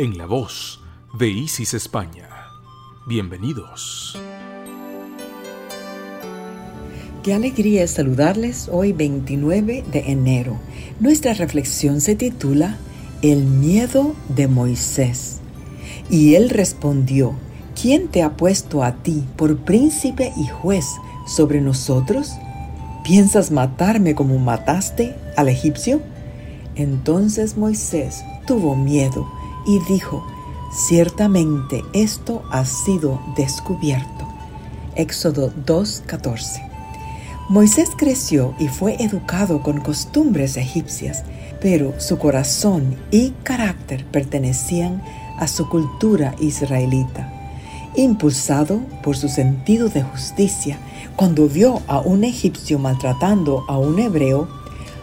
en la voz de Isis España. Bienvenidos. Qué alegría saludarles hoy 29 de enero. Nuestra reflexión se titula El miedo de Moisés. Y él respondió, ¿quién te ha puesto a ti por príncipe y juez sobre nosotros? ¿Piensas matarme como mataste al egipcio? Entonces Moisés tuvo miedo y dijo, ciertamente esto ha sido descubierto. Éxodo 2.14 Moisés creció y fue educado con costumbres egipcias, pero su corazón y carácter pertenecían a su cultura israelita. Impulsado por su sentido de justicia, cuando vio a un egipcio maltratando a un hebreo,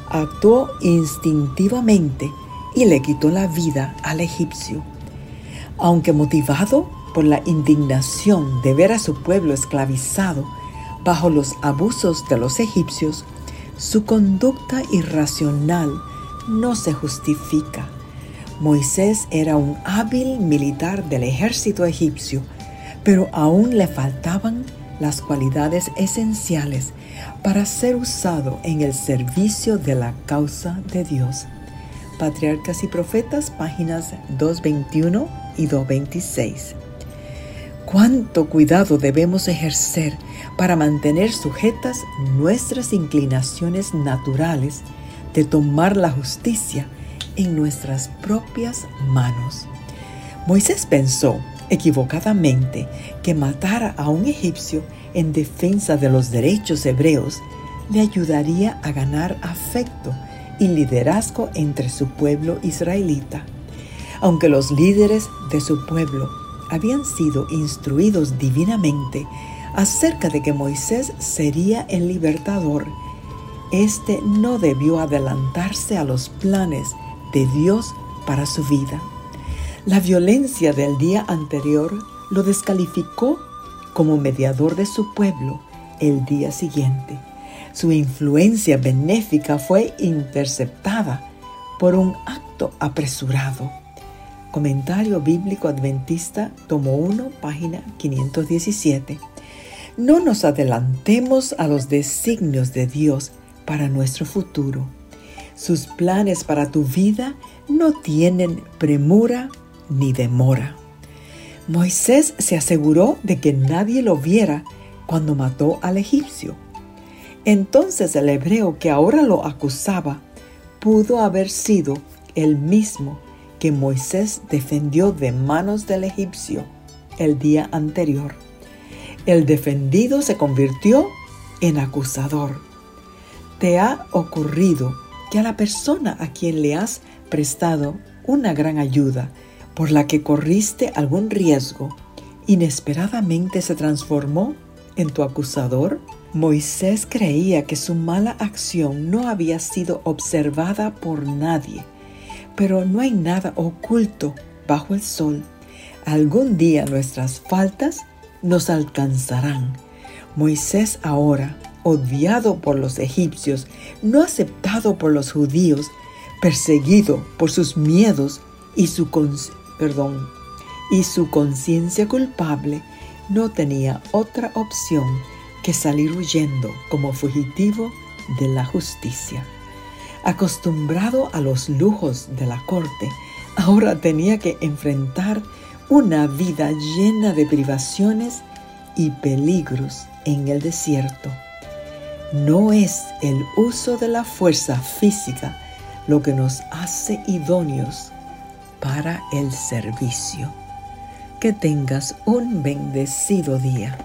actuó instintivamente y le quitó la vida al egipcio. Aunque motivado por la indignación de ver a su pueblo esclavizado bajo los abusos de los egipcios, su conducta irracional no se justifica. Moisés era un hábil militar del ejército egipcio, pero aún le faltaban las cualidades esenciales para ser usado en el servicio de la causa de Dios. Patriarcas y Profetas, páginas 221 y 226. Cuánto cuidado debemos ejercer para mantener sujetas nuestras inclinaciones naturales de tomar la justicia en nuestras propias manos. Moisés pensó equivocadamente que matar a un egipcio en defensa de los derechos hebreos le ayudaría a ganar afecto y liderazgo entre su pueblo israelita. Aunque los líderes de su pueblo habían sido instruidos divinamente acerca de que Moisés sería el libertador, este no debió adelantarse a los planes de Dios para su vida. La violencia del día anterior lo descalificó como mediador de su pueblo el día siguiente. Su influencia benéfica fue interceptada por un acto apresurado. Comentario Bíblico Adventista, tomo 1, página 517. No nos adelantemos a los designios de Dios para nuestro futuro. Sus planes para tu vida no tienen premura ni demora. Moisés se aseguró de que nadie lo viera cuando mató al egipcio entonces el hebreo que ahora lo acusaba pudo haber sido el mismo que Moisés defendió de manos del egipcio el día anterior. El defendido se convirtió en acusador. ¿Te ha ocurrido que a la persona a quien le has prestado una gran ayuda, por la que corriste algún riesgo, inesperadamente se transformó en tu acusador? Moisés creía que su mala acción no había sido observada por nadie, pero no hay nada oculto bajo el sol. Algún día nuestras faltas nos alcanzarán. Moisés ahora, odiado por los egipcios, no aceptado por los judíos, perseguido por sus miedos y su, perdón, y su conciencia culpable, no tenía otra opción que salir huyendo como fugitivo de la justicia. Acostumbrado a los lujos de la corte, ahora tenía que enfrentar una vida llena de privaciones y peligros en el desierto. No es el uso de la fuerza física lo que nos hace idóneos para el servicio. Que tengas un bendecido día.